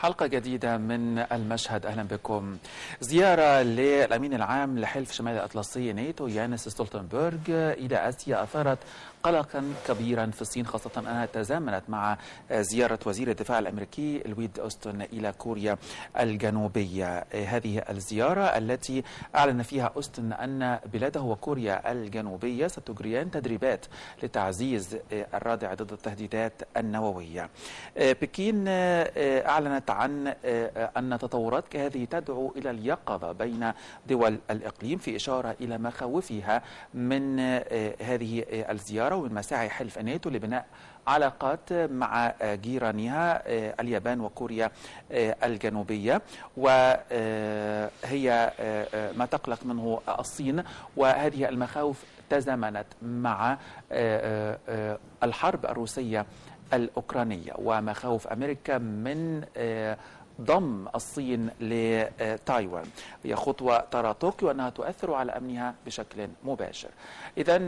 حلقة جديدة من المشهد. أهلا بكم. زيارة للأمين العام لحلف شمال الأطلسي ناتو يانس ستولتنبرغ إلى آسيا أثارت قلقا كبيرا في الصين خاصة أنها تزامنت مع زيارة وزير الدفاع الأمريكي لويد أوستن إلى كوريا الجنوبية. هذه الزيارة التي أعلن فيها أوستن أن بلاده وكوريا الجنوبية ستجريان تدريبات لتعزيز الردع ضد التهديدات النووية. بكين أعلنت عن أن تطورات كهذه تدعو إلى اليقظة بين دول الإقليم في إشارة إلى مخاوفها من هذه الزيارة. ومن مساعي حلف ناتو لبناء علاقات مع جيرانها اليابان وكوريا الجنوبية. وهي ما تقلق منه الصين. وهذه المخاوف تزامنت مع الحرب الروسية الأوكرانية. ومخاوف أمريكا من ضم الصين لتايوان. هي خطوة ترى طوكيو أنها تؤثر على أمنها بشكل مباشر. إذا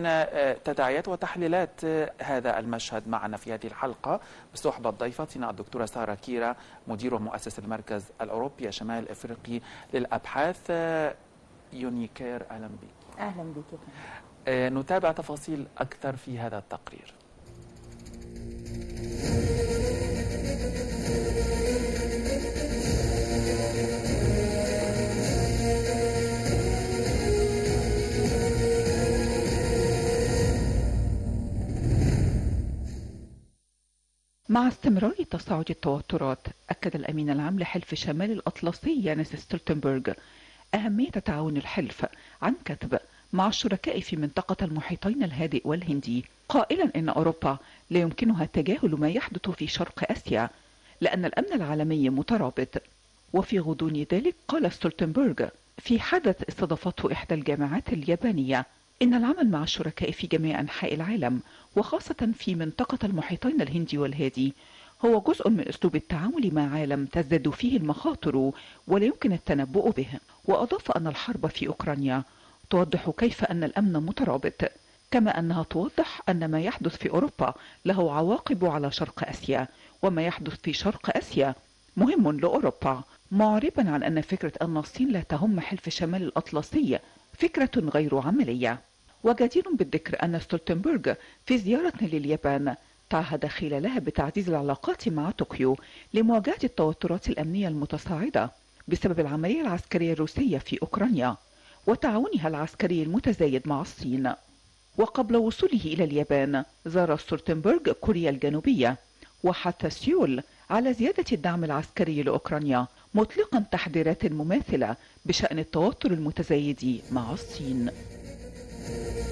تداعيات وتحليلات هذا المشهد معنا في هذه الحلقة. بصحبة ضيفتنا الدكتورة سارة كيرا مدير ومؤسس المركز الأوروبي الشمال الإفريقي للأبحاث. يونيكير أهلا بك. أهلا بك نتابع تفاصيل أكثر في هذا التقرير. مع استمرار تصاعد التوترات أكد الأمين العام لحلف شمال الأطلسي يانس ستولتنبرغ. أهمية تعاون الحلف عن كتب مع الشركاء في منطقة المحيطين الهادئ والهندي. قائلا إن أوروبا لا يمكنها تجاهل ما يحدث في شرق آسيا لأن الأمن العالمي مترابط. وفي غضون ذلك قال ستولتنبرغ في حدث استضافته إحدى الجامعات اليابانية. إن العمل مع الشركاء في جميع أنحاء العالم وخاصة في منطقة المحيطين الهندي والهادي هو جزء من أسلوب التعامل مع عالم تزداد فيه المخاطر ولا يمكن التنبؤ به. وأضاف أن الحرب في أوكرانيا توضح كيف أن الأمن مترابط كما أنها توضح أن ما يحدث في أوروبا له عواقب على شرق آسيا وما يحدث في شرق آسيا مهم لأوروبا معربا عن أن فكرة أن الصين لا تهم حلف شمال الأطلسي فكرة غير عملية. وجدير بالذكر أن ستولتنبرغ في زيارة لليابان تعهد خلالها بتعزيز العلاقات مع طوكيو لمواجهة التوترات الأمنية المتصاعدة بسبب العملية العسكرية الروسية في أوكرانيا وتعاونها العسكري المتزايد مع الصين. وقبل وصوله إلى اليابان زار ستولتنبرغ كوريا الجنوبية وحث سيول على زيادة الدعم العسكري لأوكرانيا مطلقا تحذيرات مماثلة بشأن التوتر المتزايد مع الصين. Thank you.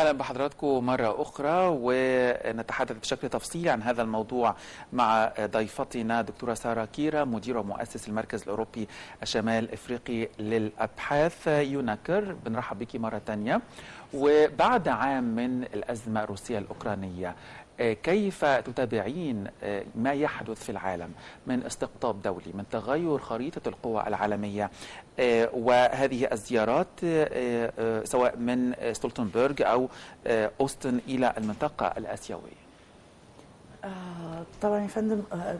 أهلا بحضراتكم مرة أخرى ونتحدث بشكل تفصيلي عن هذا الموضوع مع ضيفتنا دكتورة سارة كيرا مدير ومؤسس المركز الأوروبي الشمال الافريقي للأبحاث يوناكر بنرحب بك مرة ثانية وبعد عام من الأزمة الروسية الأوكرانية كيف تتابعين ما يحدث في العالم من استقطاب دولي من تغير خريطة القوى العالمية؟ وهذه الزيارات سواء من ستولتنبرغ أو أوستن إلى المنطقة الآسيوية. آه طبعا يا فندم آه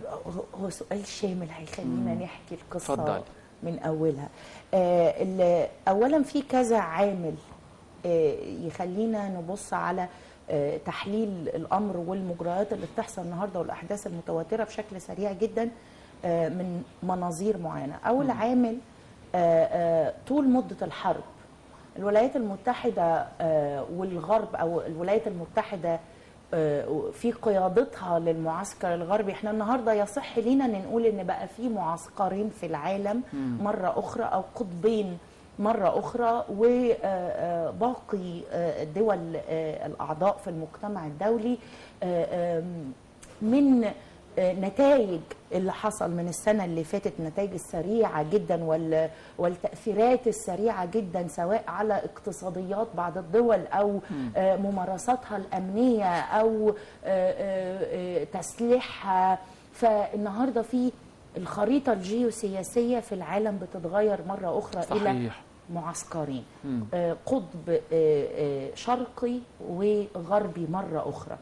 هو سؤال شامل هيخلينا نحكي القصة فضل. من أولها. آه أولا في كذا عامل آه يخلينا نبص على تحليل الأمر والمجريات اللي بتحصل النهارده والأحداث المتواترة بشكل سريع جدا من مناظير معينة اول. عامل طول مدة الحرب الولايات المتحدة والغرب أو الولايات المتحدة في قيادتها للمعسكر الغربي إحنا النهارده يصح لينا إن نقول إن بقى في معسكرين في العالم. مرة أخرى أو قطبين مرة أخرى وباقي الدول الأعضاء في المجتمع الدولي من نتائج اللي حصل من السنة اللي فاتت النتائج السريعة جدا والتأثيرات السريعة جدا سواء على اقتصاديات بعض الدول أو ممارساتها الأمنية أو تسليحها. فالنهاردة في الخريطة الجيوسياسية في العالم بتتغير مرة أخرى إلى صحيح. معسكرين. آه، قطب آه، آه، شرقي وغربي مرة أخرى.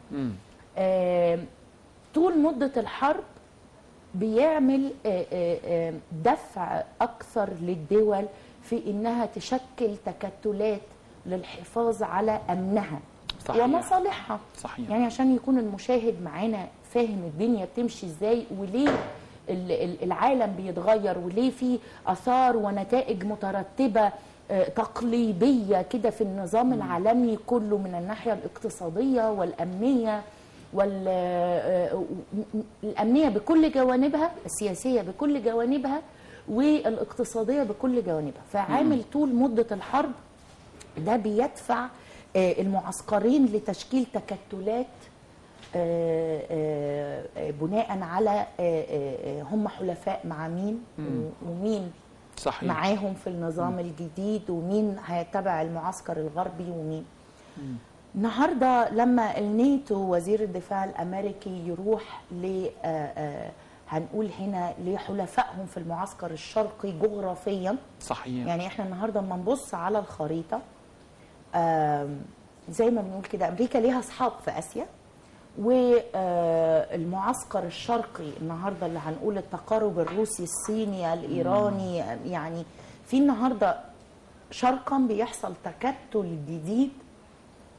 طول مدة الحرب بيعمل دفع أكثر للدول في إنها تشكل تكتلات للحفاظ على أمنها صحيح. ومصالحها. صحيح. يعني عشان يكون المشاهد معانا فاهم الدنيا بتمشي إزاي وليه العالم بيتغير وليه في آثار ونتائج مترتبة آه، تقليديه كده في النظام العالمي كله من الناحية الاقتصادية والأمنية والامنيه بكل جوانبها السياسية بكل جوانبها والاقتصادية بكل جوانبها. فعامل طول مدة الحرب ده بيدفع آه، المعسكرين لتشكيل تكتلات آه، آه، آه، بناء على آه، آه، آه، هم حلفاء مع مين ومين صحيح. معاهم في النظام الجديد ومين هيتبع المعسكر الغربي ومين. النهارده لما الناتو وزير الدفاع الأمريكي يروح ل هنقول هنا لحلفائهم في المعسكر الشرقي جغرافيا. صحيح. يعني إحنا النهارده لما نبص على الخريطة زي ما بنقول كده أمريكا ليها أصحاب في آسيا. والمعسكر الشرقي النهارده اللي هنقول التقارب الروسي الصيني الإيراني يعني في النهارده شرقا بيحصل تكتل جديد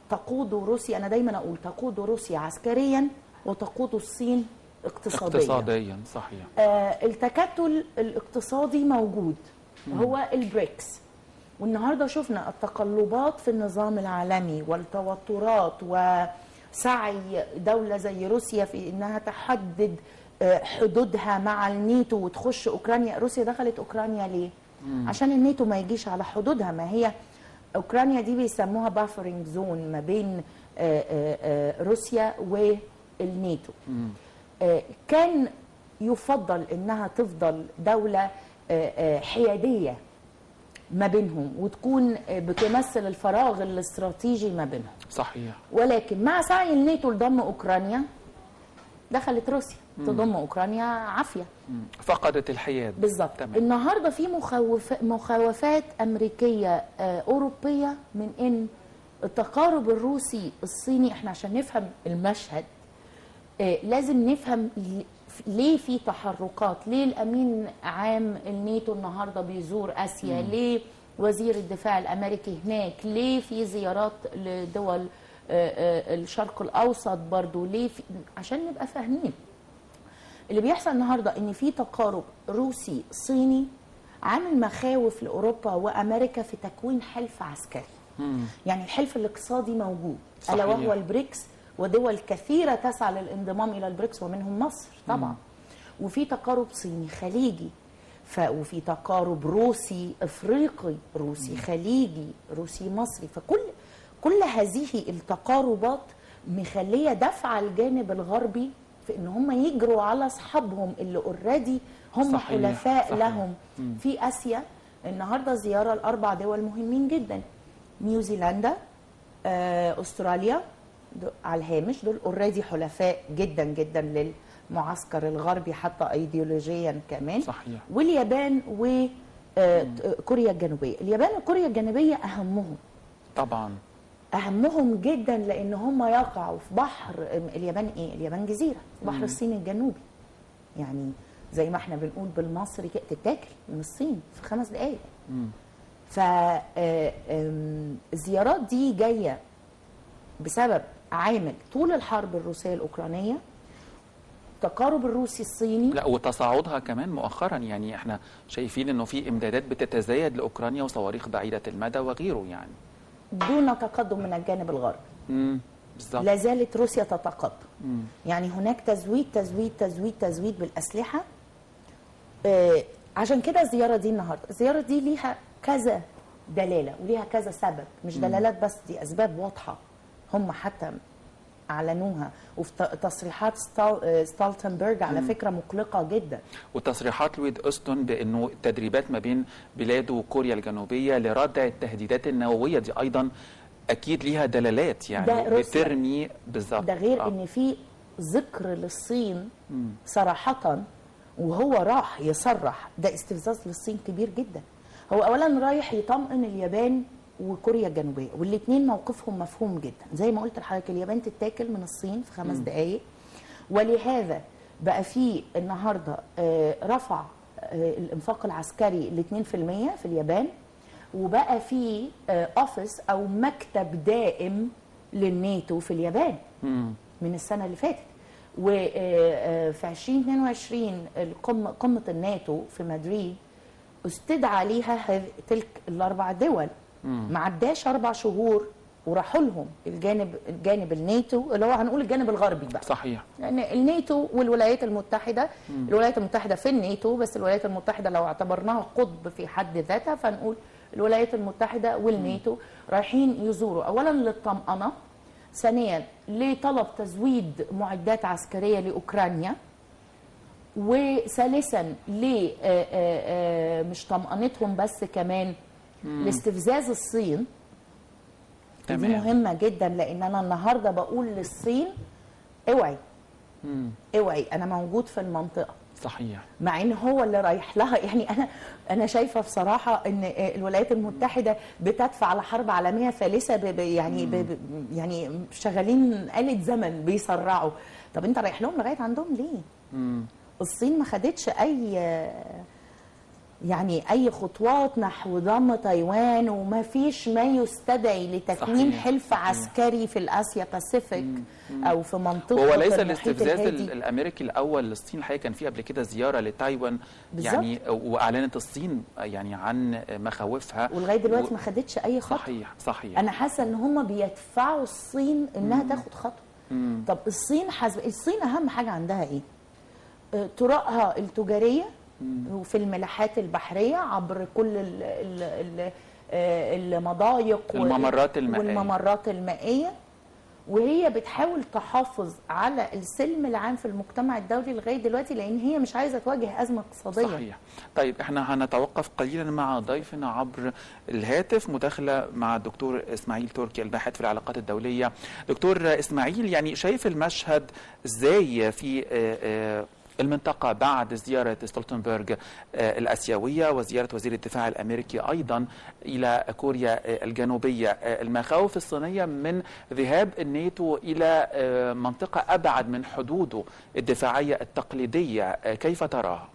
تقود روسيا. أنا دايما أقول تقود روسيا عسكريا وتقود الصين اقتصاديا. اقتصاديا صحيح. آه، التكتل الاقتصادي موجود. هو البريكس والنهاردة شفنا التقلبات في النظام العالمي والتوترات وسعي دولة زي روسيا في إنها تحدد آه، حدودها مع الناتو وتخش أوكرانيا. روسيا دخلت أوكرانيا ليه؟ عشان الناتو ما يجيش على حدودها. ما هي أوكرانيا دي بيسموها بافرنج زون ما بين آه، آه، روسيا والناتو. آه، كان يفضل إنها تفضل دولة حيادية. ما بينهم وتكون بتمثل الفراغ الاستراتيجي ما بينهم. صحيح. ولكن مع سعي الناتو لضم أوكرانيا دخلت روسيا. تضم أوكرانيا عافية. فقدت الحياد. بالظبط النهارده في مخوف مخاوفات أمريكية آه، أوروبية من إن التقارب الروسي الصيني إحنا عشان نفهم المشهد آه، لازم نفهم ليه في تحركات؟ ليه الأمين عام الناتو النهارده بيزور آسيا؟ ليه وزير الدفاع الأمريكي هناك؟ ليه في زيارات لدول آه، آه، الشرق الأوسط برضو؟ ليه في عشان نبقى فاهمين. اللي بيحصل النهارده إن في تقارب روسي صيني عامل مخاوف لأوروبا وأمريكا في تكوين حلف عسكري. مم. يعني الحلف الاقتصادي موجود. ألا. وهو البريكس ودول كثيرة تسعى للانضمام إلى البريكس ومنهم مصر طبعا. وفي تقارب صيني خليجي ف وفي تقارب روسي إفريقي روسي خليجي روسي مصري. فكل كل هذه التقاربات مخلية دفع الجانب الغربي في إن هم يجروا على أصحابهم اللي already هم صحيح، حلفاء صحيح. لهم. في آسيا النهارده زيارة لأربع دول مهمين جدا. نيوزيلندا آه، أستراليا على الهامش دول already حلفاء جدا جدا للمعسكر الغربي حتى ايديولوجيا كمان. صحيح. واليابان وكوريا الجنوبية. اليابان وكوريا الجنوبية أهمهم. طبعا. أهمهم جدا لأن هم يقعوا في بحر اليابان إيه؟ اليابان جزيرة في بحر الصين الجنوبي. يعني زي ما إحنا بنقول بالمصري تتاكل من الصين في خمس دقائق مم. فالزيارات دي جاية بسبب عامل طول الحرب الروسية الأوكرانية تقارب الروسي الصيني. لا وتصاعدها كمان مؤخرا. يعني إحنا شايفين إنه في إمدادات بتتزايد لأوكرانيا وصواريخ بعيدة المدى وغيره يعني. دون تقدم من الجانب الغربي. امم بالظبط. لا زالت روسيا تتقدم مم. يعني هناك تزويد تزويد تزويد تزويد بالأسلحة. آه، عشان كده الزياره دي النهارده. الزياره دي ليها كذا دلالة وليها كذا سبب مش دلالات بس دي أسباب واضحة. هم حتى أعلنوها وفي تصريحات ستال- ستالتنبرج على فكرة مقلقة جدا وتصريحات لويد أوستون بأنه التدريبات ما بين بلاده وكوريا الجنوبية لردع التهديدات النووية دي أيضا أكيد ليها دلالات يعني. بترمي بالظبط ده غير آه. إن في ذكر للصين مم. صراحة وهو راح يصرح ده استفزاز للصين كبير جدا هو اولا رايح يطمئن اليابان وكوريا الجنوبية. والاثنين موقفهم مفهوم جدا. زي ما قلت لحضرتك اليابان تتاكل من الصين في خمس دقائق ولهذا بقى في النهارده آه، رفع آه، الإنفاق العسكري ل 2% في اليابان. وبقى في آه، اوفيس أو مكتب دائم للناتو في اليابان من السنة اللي فاتت. وفي 2022 القمه قمة الناتو في مدريد استدعى ليها تلك الأربع دول. ما عداش أربع شهور وراحوا لهم الجانب الجانب الناتو اللي هو هنقول الجانب الغربي بقى. صحيح. لأن الناتو والولايات المتحدة الولايات المتحدة في الناتو بس الولايات المتحدة لو اعتبرناها قطب في حد ذاتها فنقول الولايات المتحدة والناتو رايحين يزوروا. اولا للطمأنة ثانيا لطلب تزويد معدات عسكرية لأوكرانيا وثالثا ل آه، آه، آه، مش طمأنتهم بس كمان لاستفزاز الصين. دي تمام. مهمة جدا لأن أنا النهارده بقول للصين اوعي. اوعي أنا موجود في المنطقة. صحيح. مع إن هو اللي رايح لها. يعني أنا أنا شايفة بصراحة إن الولايات المتحدة بتدفع على حرب عالمية ثالثة ب يعني ب يعني شغالين آلة زمن بيسرعوا. طب أنت رايح لهم لغاية عندهم ليه؟ الصين ما خدتش أي يعني أي خطوات نحو ضم تايوان وما فيش ما يستدعي لتكوين حلف. عسكري في الأسيا باسيفيك أو في منطقة هو ليس الاستفزاز الأمريكي الأول للصين الحقيقة كان في قبل كده زيارة لتايوان. يعني وأعلنت الصين يعني عن مخاوفها. ولغاية دلوقتي و- ما خدتش أي خطوة. صحيح صحيح. أنا حاسة إن هم بيدفعوا الصين إنها تاخد خطوة. طب الصين حسب الصين أهم حاجة عندها إيه؟ آه، طرقها التجارية وفي الملاحات البحرية عبر كل ال ال ال آه، المضايق الممرات المائية. والممرات المائية. وهي بتحاول تحافظ على السلم العام في المجتمع الدولي لغاية دلوقتي لأن هي مش عايزة تواجه أزمة اقتصادية. صحيح. طيب إحنا هنتوقف قليلا مع ضيفنا عبر الهاتف مداخلة مع الدكتور إسماعيل تركي الباحث في العلاقات الدولية. دكتور إسماعيل يعني شايف المشهد إزاي في آه، آه، المنطقة بعد زيارة ستولتنبرغ آه، الآسيوية وزيارة وزير الدفاع الأمريكي أيضا إلى كوريا آه، الجنوبية آه، المخاوف الصينية من ذهاب الناتو إلى منطقة أبعد من حدوده الدفاعية التقليدية كيف تراها؟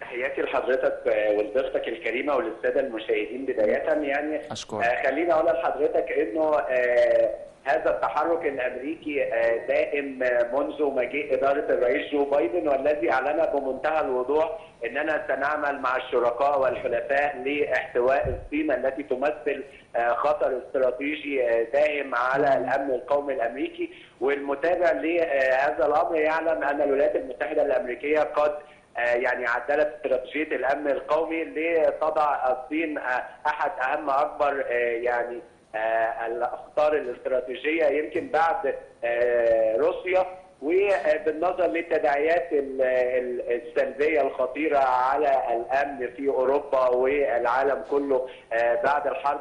تحياتي لحضرتك ولضيفتك الكريمة وللسادة المشاهدين بداية يعني أشكرك. آه، خليني أقول لحضرتك إنه آه، هذا التحرك الأمريكي آه، دائم آه، منذ مجيء إدارة الرئيس جو بايدن والذي أعلن بمنتهى الوضوح إننا سنعمل مع الشركاء والحلفاء لاحتواء الصين التي تمثل آه، خطر استراتيجي آه، داهم على الأمن القومي الأمريكي والمتابع لهذا الأمر يعلم أن الولايات المتحدة الأمريكية قد آه، يعني عدلت استراتيجيه الأمن القومي لتضع الصين آه، أحد أهم أكبر آه، يعني آه، الأخطار الاستراتيجية يمكن بعد آه، روسيا وبالنظر للتداعيات ال- ال- السلبية الخطيرة على الأمن في أوروبا والعالم كله آه، بعد الحرب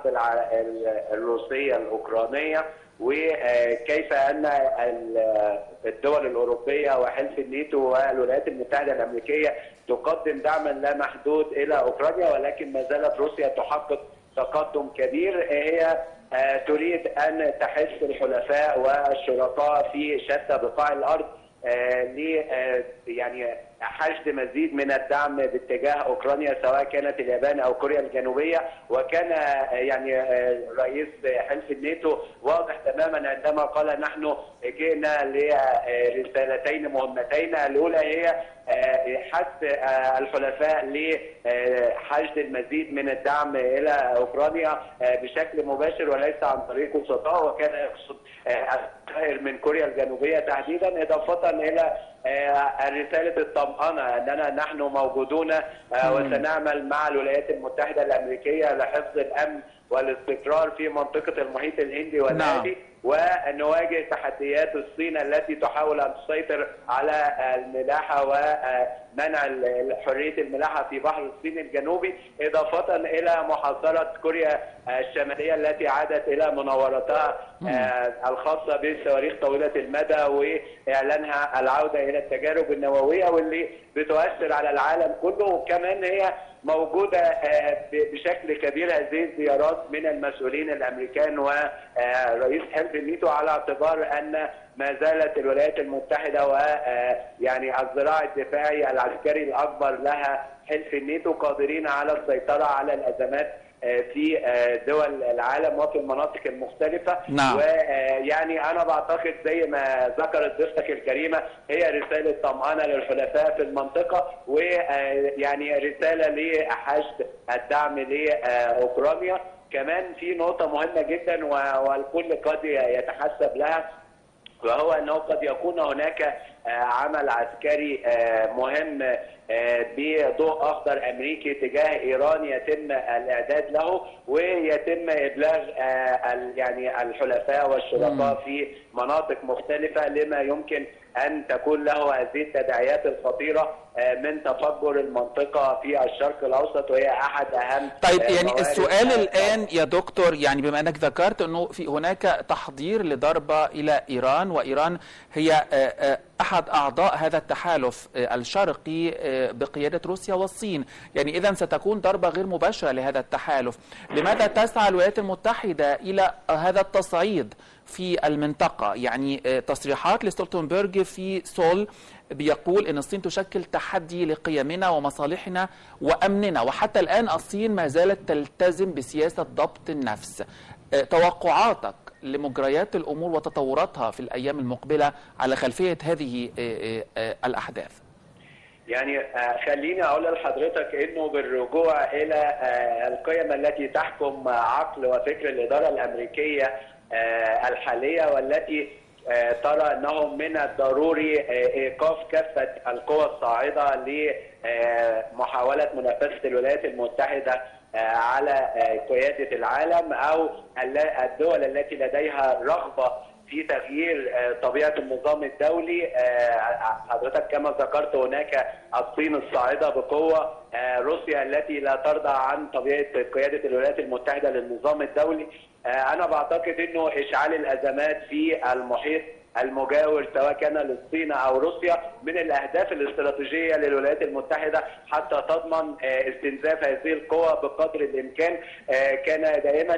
الروسية الأوكرانية. وكيف أن ال- الدول الأوروبية وحلف الناتو والولايات المتحدة الأمريكية تقدم دعما لا محدود إلى أوكرانيا ولكن ما زالت روسيا تحقق تقدم كبير. هي؟ آه، تريد أن تحث الحلفاء والشركاء في شتى بقاع الأرض آه، ل آه، يعني حشد مزيد من الدعم باتجاه أوكرانيا سواء كانت اليابان أو كوريا الجنوبية وكان آه، يعني آه، رئيس حلف الناتو واضح تماما عندما قال نحن جئنا لرسالتين مهمتين الأولى هي آه، حث آه، الحلفاء لحشد المزيد من الدعم إلى أوكرانيا آه، بشكل مباشر وليس عن طريق وسطاء وكان يقصد آه، من كوريا الجنوبية تحديدا إضافة إلى آه، رسالة الطمأنة اننا نحن موجودون آه، وسنعمل مع الولايات المتحدة الأمريكية لحفظ الأمن والاستقرار في منطقة المحيط الهندي والهادي ونواجه تحديات الصين التي تحاول أن تسيطر على الملاحة منع حرية الملاحة في بحر الصين الجنوبي إضافة إلى محاصرة كوريا الشمالية التي عادت إلى مناورتها آه، الخاصة بالصواريخ طويلة المدى وإعلانها العودة إلى التجارب النووية واللي بتؤثر على العالم كله وكمان هي موجودة آه، بشكل كبير هذه الزيارات من المسؤولين الأمريكان ورئيس حلف الناتو على اعتبار أن ما زالت الولايات المتحدة ويعني الذراع الدفاعي العسكري الأكبر لها حلف الناتو قادرين على السيطرة على الأزمات آه، في آه، دول العالم وفي المناطق المختلفة نعم. ويعني أنا بعتقد زي ما ذكرت ضيفتك الكريمة هي رسالة طمأنة للحلفاء في المنطقة ويعني رسالة لحشد الدعم لأوكرانيا كمان في نقطة مهمة جدا و- والكل قد يتحسب لها وهو أنه قد يكون هناك آه، عمل عسكري آه، مهم آه، بضوء أخضر أمريكي تجاه إيران يتم الإعداد له ويتم إبلاغ يعني الحلفاء والشركاء في مناطق مختلفة لما يمكن أن تكون له هذه التداعيات الخطيرة. من تفجر المنطقة في الشرق الأوسط وهي أهم طيب آه، يعني موارد السؤال آه، الآن يا دكتور يعني بما أنك ذكرت أنه في هناك تحضير لضربة إلى إيران وإيران هي آه، آه، أحد أعضاء هذا التحالف آه، الشرقي آه، بقيادة روسيا والصين. يعني إذا ستكون ضربة غير مباشرة لهذا التحالف. لماذا تسعى الولايات المتحدة إلى هذا التصعيد؟ في المنطقة. يعني آه، تصريحات لستولتنبرج في سول بيقول إن الصين تشكل تحدي لقيمنا ومصالحنا وأمننا وحتى الآن الصين ما زالت تلتزم بسياسة ضبط النفس. آه، توقعاتك لمجريات الأمور وتطوراتها في الأيام المقبلة على خلفية هذه آه، الأحداث؟ يعني خليني أقول لحضرتك إنه بالرجوع إلى القيم التي تحكم عقل وفكر الإدارة الأمريكية الحالية والتي آه، ترى انه من الضروري آه، إيقاف كافة القوى الصاعدة لمحاوله منافسة الولايات المتحدة آه، على آه، قيادة العالم أو الدول التي لديها رغبة في تغيير آه، طبيعة النظام الدولي. آه، حضرتك كما ذكرت هناك الصين الصاعدة بقوة آه، روسيا التي لا ترضى عن طبيعة قيادة الولايات المتحدة للنظام الدولي. آه، أنا بعتقد إنه إشعال الأزمات في المحيط المجاور سواء كان للصين أو روسيا من الأهداف الاستراتيجية للولايات المتحدة حتى تضمن آه، استنزاف هذه القوى بقدر الإمكان. آه، كان دائما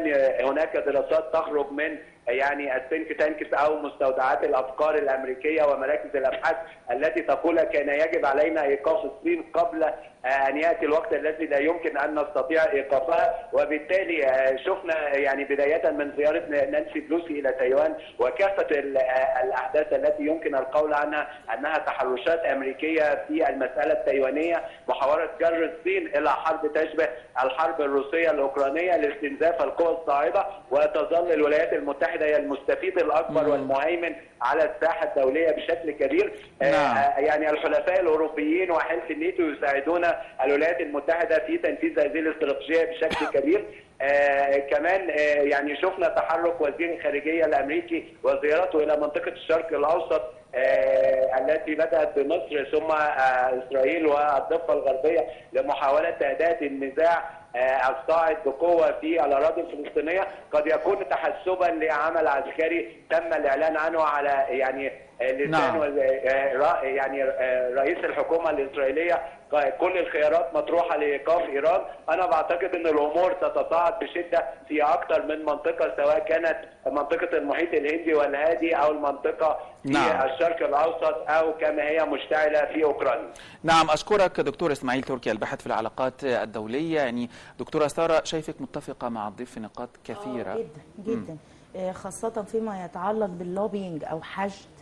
هناك دراسات تخرج من يعني ال think tanks أو مستودعات الأفكار الأمريكية ومراكز الأبحاث التي تقول كان يجب علينا إيقاف الصين قبل آه، أن يأتي الوقت الذي لا يمكن أن نستطيع ايقافها وبالتالي آه، شفنا يعني بداية من زيارة نانسي بلوسي إلى تايوان وكافة آه، الأحداث التي يمكن القول عنها أنها تحرشات أمريكية في المسألة التايوانية محاوله جر الصين إلى حرب تشبه الحرب الروسية الأوكرانية لاستنزاف القوى الصاعدة وتظل الولايات المتحدة هي المستفيد الأكبر والمهيمن على الساحة الدولية بشكل كبير. آه، نعم. آه، يعني الحلفاء الأوروبيين وحلف الناتو يساعدون الولايات المتحدة في تنفيذ هذه الاستراتيجية بشكل كبير. آه كمان آه يعني شفنا تحرك وزير الخارجية الأمريكي وزيارته إلى منطقة الشرق الأوسط آه التي بدأت بمصر ثم آه إسرائيل والضفة الغربية لمحاولة تهدئه النزاع الصاعد بقوة في الأراضي الفلسطينية. قد يكون تحسبا لعمل عسكري تم الإعلان عنه على يعني آه، لسان نعم. آه، را- يعني آه، رئيس الحكومة الإسرائيلية. ق- كل الخيارات مطروحة لإيقاف إيران. أنا بعتقد إن الأمور تتصاعد بشدة في أكثر من منطقة سواء كانت منطقة المحيط الهندي والهادي أو المنطقة في نعم. الشرق الأوسط أو كما هي مشتعلة في أوكرانيا. نعم أشكرك دكتور إسماعيل تركي الباحث في العلاقات الدولية. يعني دكتورة سارة شايفك متفقة مع الضيف في نقاط كثيرة. آه، جدا جدا. آه، خاصة فيما يتعلق باللوبينج أو حشد آه،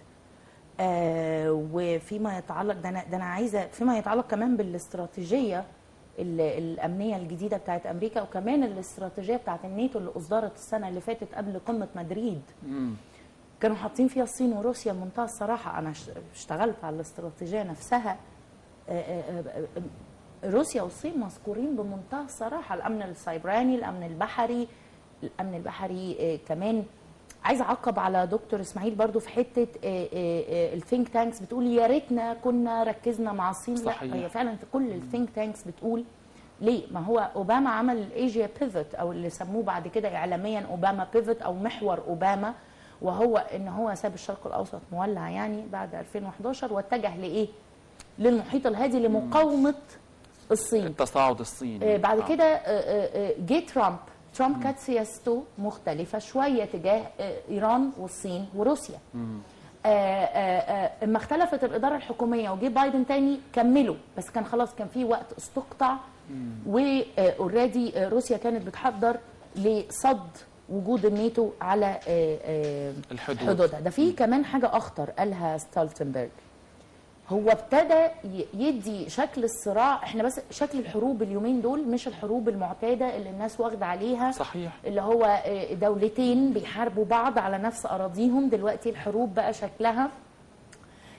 وفيما يتعلق ده أنا ده أنا عايزة فيما يتعلق كمان بالاستراتيجية ال- الأمنية الجديدة بتاعت أمريكا وكمان الاستراتيجية بتاعت الناتو اللي أصدرت السنة اللي فاتت قبل قمة مدريد. كانوا حاطين فيها الصين وروسيا بمنتهى الصراحة. أنا ش- اشتغلت على الاستراتيجية نفسها. آه، آه، آه، روسيا والصين مذكورين بمنتهى الصراحة. الأمن السيبراني الأمن البحري الأمن البحري آه، كمان عايزه اعقب على دكتور اسماعيل برضو في حتة ال think tanks بتقول يا ريتنا كنا ركزنا مع الصين. صحيح. لا هي فعلا كل ال think tanks بتقول ليه؟ ما هو أوباما عمل ال Asia pivot أو اللي سموه بعد كده اعلاميا أوباما pivot أو محور أوباما وهو إن هو ساب الشرق الأوسط مولع يعني بعد 2011 واتجه لإيه؟ للمحيط الهادي لمقاومة الصين. التصاعد الصيني. آه، بعد آه. كده آه، آه، آه، جه ترامب ترامب كانت سياسته مختلفة شوية تجاه آه، إيران والصين وروسيا. آه، آه، آه، اما اختلفت الإدارة الحكومية وجه بايدن تاني كملوا. بس كان خلاص كان في وقت استقطع. واوريدي روسيا كانت بتحضر لصد وجود الناتو على الحدود. حدودها. ده في كمان حاجة أخطر قالها ستولتنبرج هو ابتدى يدي شكل الصراع إحنا بس شكل الحروب اليومين دول مش الحروب المعتادة اللي الناس واخدة عليها. صحيح. اللي هو آه، دولتين بيحاربوا بعض على نفس أراضيهم. دلوقتي الحروب بقى شكلها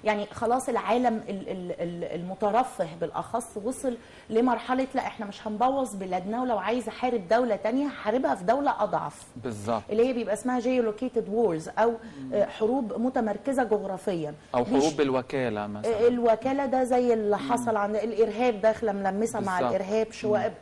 يعني خلاص العالم ال- ال- ال- المترفه بالاخص وصل لمرحله لا إحنا مش هنبوظ بلادنا ولو عايز احارب دوله تانية هحاربها في دوله اضعف. بالظبط. اللي هي بيبقى اسمها geolocated wars أو آه، حروب متمركزة جغرافيا. أو حروب بالوكاله مثلا. الوكالة ده زي اللي حصل عند الإرهاب داخله ملمسة مع. الإرهاب شوية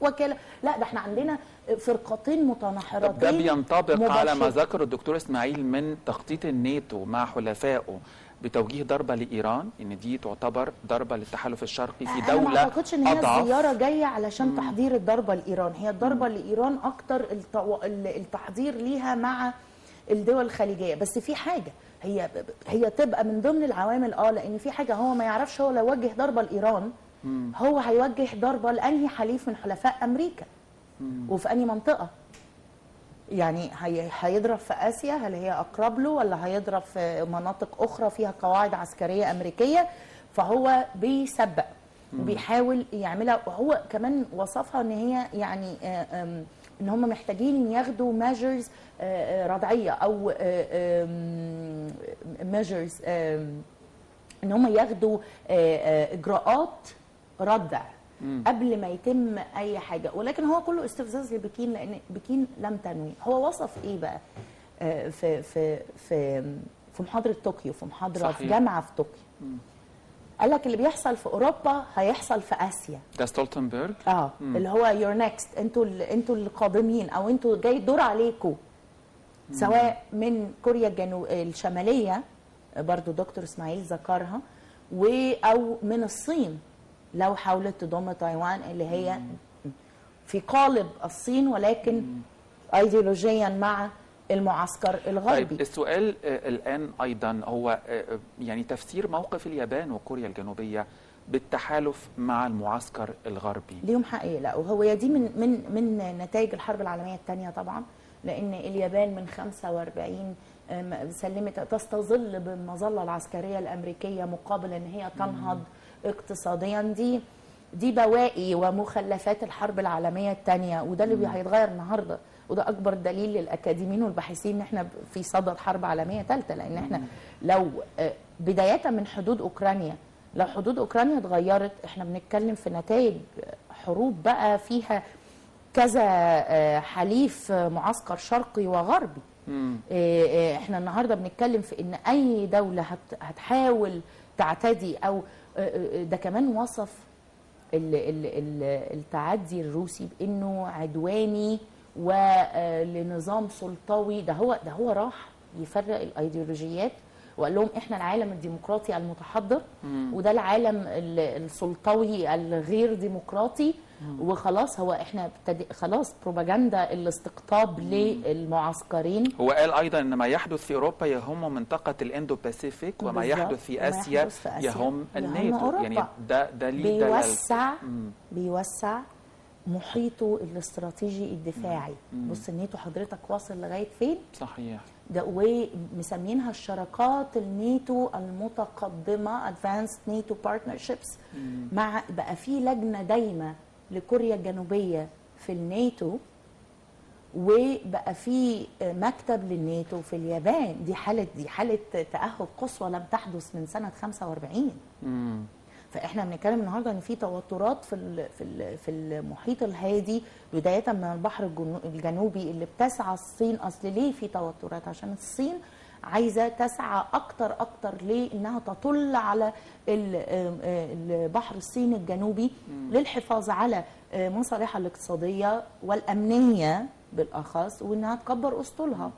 وكالة. لا ده إحنا عندنا فرقتين متناحرتين ده بينطبق على ما ذكره الدكتور إسماعيل من تخطيط الناتو مع حلفائه. بتوجيه ضربة لإيران إن دي تعتبر ضربة للتحالف الشرقي في أنا ما دولة أعتقدش إن هي أضعف. الزياره جاية علشان تحضير الضربة لإيران. هي الضربة لإيران أكتر التو- ال- التحضير ليها مع الدول الخليجية. بس في حاجة هي هي تبقى من ضمن العوامل آه لأن في حاجة هو ما يعرفش هو لو وجه ضربة لإيران هو هيوجه ضربة لأنهي حليف من حلفاء أمريكا. وفي أنهي منطقة؟ يعني هي هيضرب في آسيا؟ هل هي أقرب له ولا هيضرب في مناطق أخرى فيها قواعد عسكرية أمريكية؟ فهو بيسبق وبيحاول يعملها. وهو كمان وصفها إن هي يعني آه، إن هم محتاجين ياخدوا measures ردعيه أو measures إن هم ياخدوا آه، آه، إجراءات ردع. قبل ما يتم أي حاجة. ولكن هو كله استفزاز لبكين لأن بكين لم تنوي. هو وصف إيه بقى؟ آه، في في في في محاضرة طوكيو في محاضرة في صحيح. جامعة في طوكيو. قال لك اللي بيحصل في أوروبا هيحصل في آسيا. ده ستولتنبرج آه اللي هو you're next أنتوا أنتوا اللي قادمين أو أنتوا جاي الدور عليكم سواء من كوريا الجنوب الشمالية برضو دكتور إسماعيل ذكرها و أو من الصين. لو حاولت تضم تايوان اللي هي في قلب الصين ولكن ايديولوجيا مع المعسكر الغربي. طيب السؤال آه، الآن أيضا هو آه، آه، يعني تفسير موقف اليابان وكوريا الجنوبية بالتحالف مع المعسكر الغربي. ليهم حق يقلقوا هو يا دي من من من نتائج الحرب العالمية الثانية طبعا لأن اليابان من 45 أم، سلمت تستظل بالمظله العسكرية الأمريكية مقابل إن هي تنهض اقتصاديا. دي دي بواقي ومخلفات الحرب العالمية الثانية وده اللي هيتغير النهارده وده أكبر دليل للأكاديميين والباحثين إن إحنا في صدد حرب عالمية ثالثه لأن إحنا لو آه، بداية من حدود أوكرانيا لو حدود أوكرانيا اتغيرت إحنا بنتكلم في نتائج حروب بقى فيها كذا آه، حليف آه، معسكر شرقي وغربي. إحنا النهارده بنتكلم في إن أي دولة هت- هتحاول تعتدي أو ده كمان وصف ال- ال- ال- التعدي الروسي بإنه عدواني ولنظام سلطوي. ده هو ده هو راح يفرق الأيديولوجيات وقال لهم إحنا العالم الديمقراطي المتحضر وده العالم ال- السلطوي الغير ديمقراطي وخلاص هو إحنا خلاص بروباجندا الاستقطاب للمعسكرين. هو قال أيضا أن ما يحدث في أوروبا يهم منطقة الإندو باسيفيك وما. يحدث في يحدث في آسيا. يهم الناتو. يعني ده ده. بيوسع مم. بيوسع محيطه الاستراتيجي الدفاعي. بص الناتو حضرتك واصل لغاية فين؟ صحيح. ده ومسمينها الشراكات الناتو المتقدمة advanced NATO partnerships مع بقى في لجنة دايمة لكوريا الجنوبية في الناتو وبقى في مكتب للناتو في اليابان. دي حالة دي حالة تاهب قصوى لم تحدث من سنة 45 مم. فإحنا بنتكلم النهارده إن في توترات في ال- في ال- في المحيط الهادي بداية من البحر الجنو- الجنوبي اللي بتسعى الصين. أصل ليه في توترات؟ عشان الصين عايزة تسعى أكتر أكتر ليه؟ إنها تطل على البحر الصيني الجنوبي للحفاظ على آه، مصالحها الاقتصادية والأمنية بالأخص وإنها تكبر أسطولها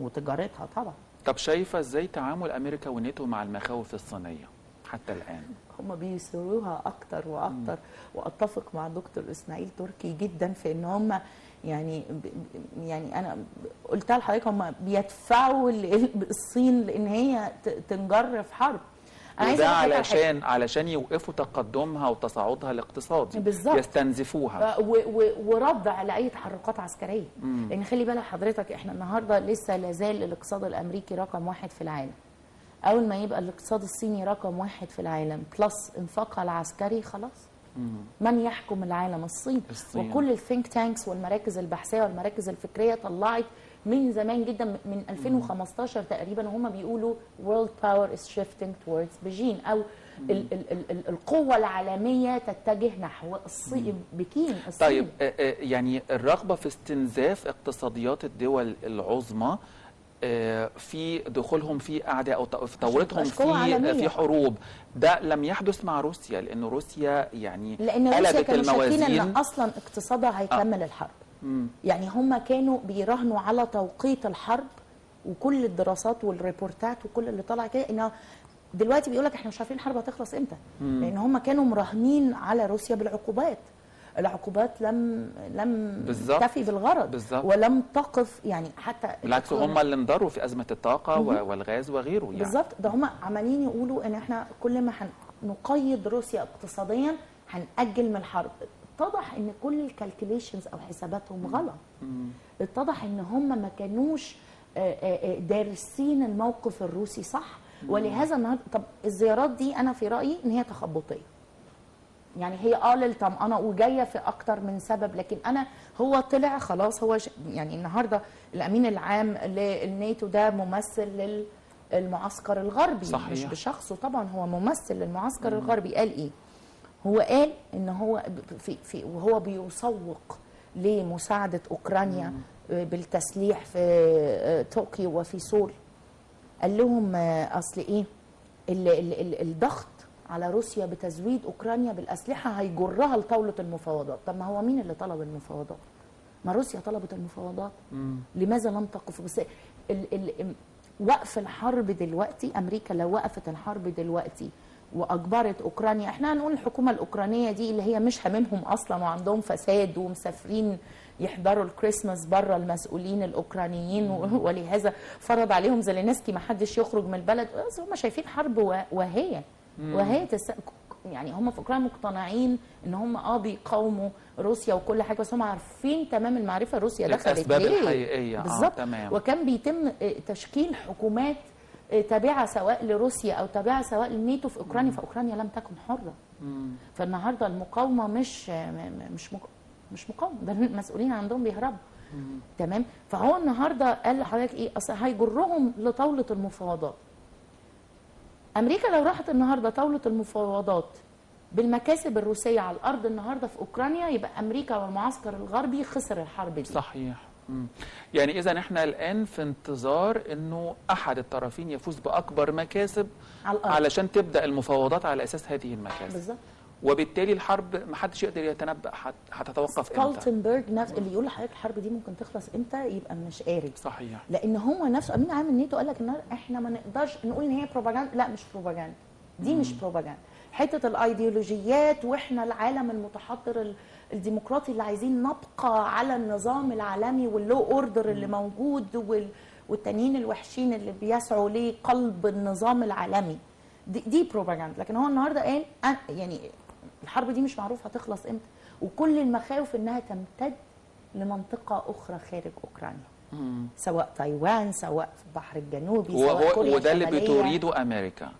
وتجارتها طبعا. طب شايفة إزاي تعامل أمريكا والناتو مع المخاوف الصينية حتى الآن؟ هم بيسروها أكتر وأكتر. وأتفق مع دكتور إسماعيل تركي جدا في إن هم يعني يعني أنا قلتها لحضرتك هم بيدفعوا ال- الصين لإن هي تنجر في حرب. وده. علشان علشان يوقفوا تقدمها وتصاعدها الاقتصادي. بالظبط. يستنزفوها. وردع لاي تحركات عسكرية. لأن خلي بالك حضرتك إحنا النهارده لسه لازال الاقتصاد الأمريكي رقم واحد في العالم. أول ما يبقى الاقتصاد الصيني رقم واحد في العالم plus انفاقها العسكري خلاص. من يحكم العالم؟ الصين, الصين. وكل ال think tanks والمراكز البحثية والمراكز الفكرية طلعت من زمان جدا من 2015 تقريبا وهم بيقولوا world power is shifting towards Beijing أو ال ال ال ال القوة العالمية تتجه نحو الصين بكين الصين. طيب آه، آه، يعني الرغبة في استنزاف اقتصاديات الدول العظمى في دخولهم في أعداء أو ت- في قوة في عالمية. في حروب. ده لم يحدث مع روسيا لأن روسيا يعني لأن روسيا كانوا شاكين الموازين. أصلا اقتصادها هيكمل الحرب. مم. يعني هم كانوا بيراهنوا على توقيت الحرب وكل الدراسات والريبورتات وكل اللي طالع كده إنه دلوقتي بيقول لك إحنا مش عارفين الحرب هتخلص إمتى. لأن هم كانوا مراهنين على روسيا بالعقوبات. العقوبات لم لم بالظبط. تفي بالغرض بالظبط. ولم تقف يعني حتى بالعكس هم اللي انضروا في أزمة الطاقة و- والغاز وغيره يعني. بالظبط. ده هم عمالين يقولوا إن إحنا كل ما هنقيد روسيا اقتصاديا هنأجل من الحرب اتضح إن كل الكالكوليشنز أو حساباتهم غلط. اتضح إن هم ما كانوش دارسين الموقف الروسي صح. ولهذا النهارده طب الزيارات دي أنا في رأيي إن هي تخبطية. يعني هي آه للطمأنة وجاية في أكتر من سبب لكن أنا هو طلع خلاص هو. يعني النهارده الأمين العام للناتو ده ممثل للمعسكر الغربي صحيح. مش بشخصه طبعا هو ممثل للمعسكر الغربي قال إيه؟ هو قال إن هو في في وهو بيسوق لمساعدة أوكرانيا بالتسليح في آه، طوكيو وفي سول قال لهم آه، أصل إيه ال ال ال الضغط على روسيا بتزويد أوكرانيا بالأسلحة هيجرها لطاولة المفاوضات. طب ما هو مين اللي طلب المفاوضات؟ ما روسيا طلبت المفاوضات. لماذا لم تقف؟ بس ال ال وقف الحرب دلوقتي أمريكا لو وقفت الحرب دلوقتي وأجبرت أوكرانيا إحنا هنقول الحكومة الأوكرانية دي اللي هي مش هاممهم أصلا وعندهم فساد ومسافرين يحضروا الكريسماس بره المسؤولين الأوكرانيين ولهذا فرض عليهم زيلينسكي ما حدش يخرج من البلد. هم شايفين حرب و- وهي تس... يعني هم في اوكرانيا مقتنعين إن هم آه بيقاوموا روسيا وكل حاجة بس هم عارفين تمام المعرفة روسيا دخلت ليه؟ الحقيقية، آه، بالظبط. تمام. وكان بيتم آه، تشكيل حكومات آه، تابعة سواء لروسيا أو تابعة سواء للناتو في أوكرانيا فأوكرانيا لم تكن حرة. فالنهاردة المقاومة مش آه، مش. مش مقاومة. ده المسؤولين عندهم بيهربوا. تمام؟ فهو النهارده قال لحضرتك إيه؟ أصل هيجرهم لطاولة المفاوضات. أمريكا لو راحت النهارده طاولة المفاوضات بالمكاسب الروسية على الأرض النهارده في أوكرانيا يبقى أمريكا والمعسكر الغربي خسر الحرب دي. صحيح. يعني إذا إحنا الآن في انتظار إنه أحد الطرفين يفوز بأكبر مكاسب على الأرض. علشان تبدأ المفاوضات على أساس هذه المكاسب. بالظبط. وبالتالي الحرب ما حدش يقدر يتنبأ هت- هتتوقف إمتى؟ ستولتنبرج نفس اللي يقول لحضرتك الحرب دي ممكن تخلص إمتى؟ يبقى مش قاري صحيح. لأن هو نفسه أمين عام الناتو قال لك إن إحنا ما نقدرش نقول إن هي بروباجندا لا مش بروباجندا دي مش بروباجندا حتة الإيديولوجيات وإحنا العالم المتحضر ال- الديمقراطي اللي عايزين نبقى على النظام العالمي وال world order اللي موجود وال والتانيين الوحشين اللي بيسعوا لقلب النظام العالمي. دي, دي بروباجندا لكن هو النهارده قال يعني الحرب دي مش معروف هتخلص إمتى وكل المخاوف إنها تمتد لمنطقة أخرى خارج أوكرانيا مم. سواء تايوان سواء في البحر الجنوبي سواء كوريا وده اللي. بتريده أمريكا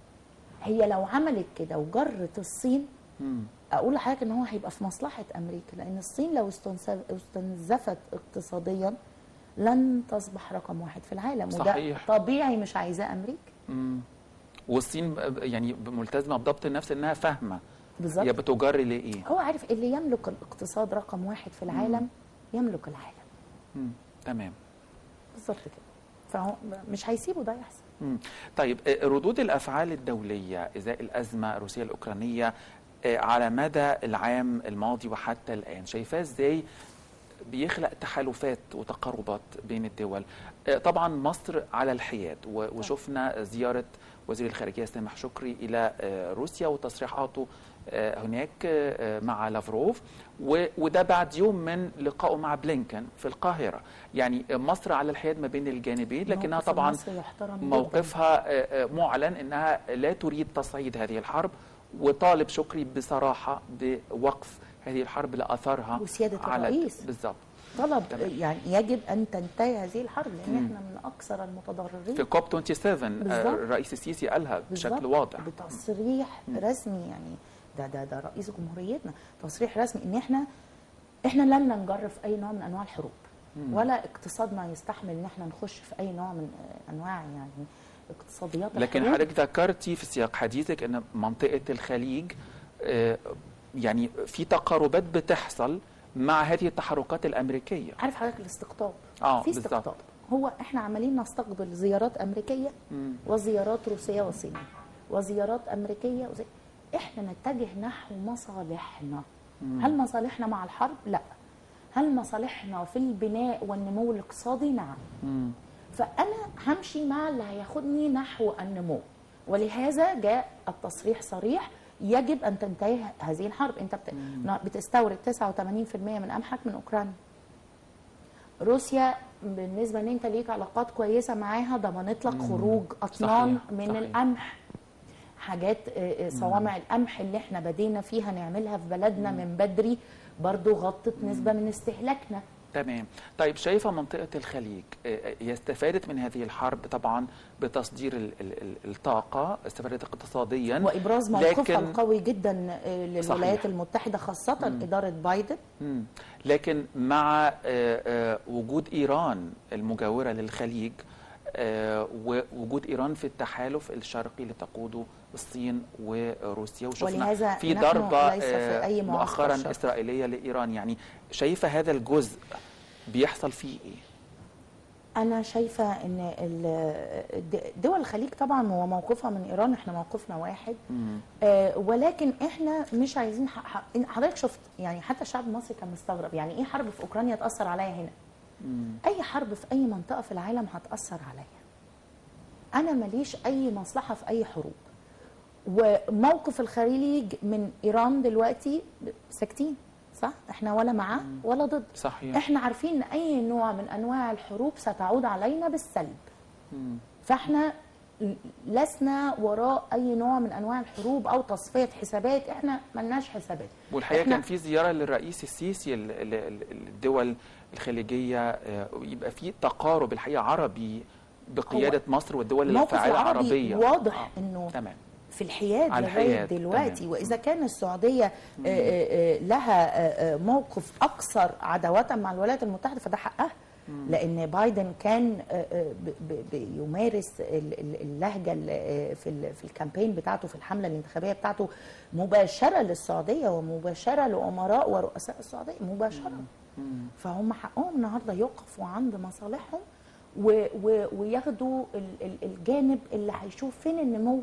هي لو عملت كده وجرت الصين مم. أقول لحضرتك إن هو هيبقى في مصلحة أمريكا لأن الصين لو استنزف- استنزفت اقتصاديا لن تصبح رقم واحد في العالم صحيح. وده طبيعي مش عايزاه أمريكا مم. والصين يعني ملتزمة بضبط النفس إنها فاهمة بالظبط. هي بتجري لايه هو عارف اللي يملك الاقتصاد رقم واحد في العالم يملك العالم. مم. تمام. بالظبط كده. فهو مش هيسيبوا ده يحصل مم. طيب آه، ردود الأفعال الدولية إزاء الأزمة الروسيه الأوكرانية آه، على مدى العام الماضي وحتى الآن شايفاه إزاي بيخلق تحالفات وتقاربات بين الدول؟ طبعا مصر على الحياد وشفنا زيارة وزير الخارجية سامح شكري إلى آه، روسيا وتصريحاته آه، هناك آه، مع لافروف. وده بعد يوم من لقائه مع بلينكن في القاهرة. يعني مصر على الحياد ما بين الجانبين لكنها طبعا. موقفها آه، آه، معلن إنها لا تريد تصعيد هذه الحرب. وطالب شكري بصراحة بوقف هذه الحرب لاثارها وسيادة على الرئيس. بالضبط. طلب تمام. يعني يجب أن تنتهي هذه الحرب لأن إحنا من أكثر المتضررين في كوب 27 آه، بالظبط. الرئيس السيسي قالها بشكل. واضح بتصريح رسمي يعني ده ده ده رئيس جمهوريتنا تصريح رسمي إن إحنا إحنا لن ننجر في أي نوع من أنواع الحروب ولا اقتصادنا يستحمل إن إحنا نخش في أي نوع من آه، أنواع يعني اقتصاديات لكن. حضرتك ذكرتي في سياق حديثك إن منطقة الخليج آه، يعني في تقاربات بتحصل مع هذه التحركات الأمريكية. عارف حضرتك الاستقطاب؟ آه، في. استقطاب. هو إحنا عمالين نستقبل زيارات أمريكية مم. وزيارات روسية وصينيه وزيارات أمريكية وزي... إحنا نتجه نحو مصالحنا. هل مصالحنا مع الحرب؟ لا. هل مصالحنا في البناء والنمو الاقتصادي؟ نعم. مم. فأنا همشي مع اللي هياخدني نحو النمو. ولهذا جاء التصريح صريح يجب أن تنتهي هذه الحرب. أنت بت... بتستورد 89% من قمحك من أوكرانيا. روسيا بالنسبة إن أنت ليك علاقات كويسة معاها ضمنت لك خروج اطنان صحيح، من صحيح. القمح. حاجات آه، آه، صوامع القمح اللي إحنا بدينا فيها نعملها في بلدنا من بدري برضو غطت نسبة من استهلاكنا. تمام طيب شايفة منطقة الخليج آه، هي استفادت من هذه الحرب طبعا بتصدير ال- ال- ال- الطاقة استفادت اقتصاديا وإبراز موقفها القوي جدا آه، للولايات صحيح. المتحدة خاصة إدارة بايدن مم. لكن مع آه، آه، وجود إيران المجاورة للخليج آه، ووجود إيران في التحالف الشرقي اللي تقوده الصين وروسيا وشفنا في ليس في آه، أي مؤخرا شرقي. إسرائيلية لإيران يعني شايفة هذا الجزء بيحصل فيه إيه؟ أنا شايفة إن دول الخليج طبعا هو موقفها من إيران إحنا موقفنا واحد. آه ولكن إحنا مش عايزين حضرتك شفت يعني حتى الشعب المصري كان مستغرب يعني إيه حرب في أوكرانيا تأثر عليا هنا مم. أي حرب في أي منطقة في العالم هتأثر عليا أنا ماليش أي مصلحة في أي حروب وموقف الخليج من إيران دلوقتي ساكتين صح؟ إحنا ولا معاه ولا ضد. صحيح. إحنا عارفين إن أي نوع من أنواع الحروب ستعود علينا بالسلب. مم. فإحنا لسنا وراء أي نوع من أنواع الحروب أو تصفيه حسابات. إحنا ملناش حسابات. والحقيقة كان في زيارة للرئيس السيسي ال- ال- ال- الدول الخليجية آه، يبقى في تقارب الحقيقة عربي بقيادة مصر والدول الفاعلة العربي العربية. واضح آه، إنه تمام. في الحياد لغاية الحياد، دلوقتي. تمام. وإذا كان السعودية آه، آه، آه، لها موقف أكثر عداوة مع الولايات المتحدة فده حقها. لأن بايدن كان بيمارس ال- ال- اللهجة ال- في ال- في الكامبين بتاعته في الحملة الانتخابية بتاعته مباشرة للسعودية ومباشرة لأمراء ورؤساء السعودية مباشرة. فهم حقهم النهارده يقفوا عند مصالحهم و و وياخدوا ال- ال- الجانب اللي هيشوف فين النمو.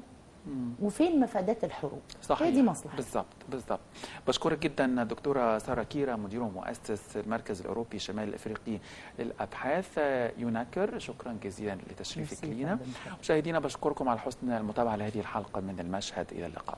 وفين مفادات الحروب؟ صحيح. هي دي مصلحه بالظبط بالظبط بشكرك جدا دكتورة سارة كيرة مدير ومؤسس المركز الأوروبي الشمال الافريقي للأبحاث. يوناكر شكرا جزيلا لتشريفك لينا. مشاهدينا بشكركم على حسن المتابعة لهذه الحلقة من المشهد إلى اللقاء.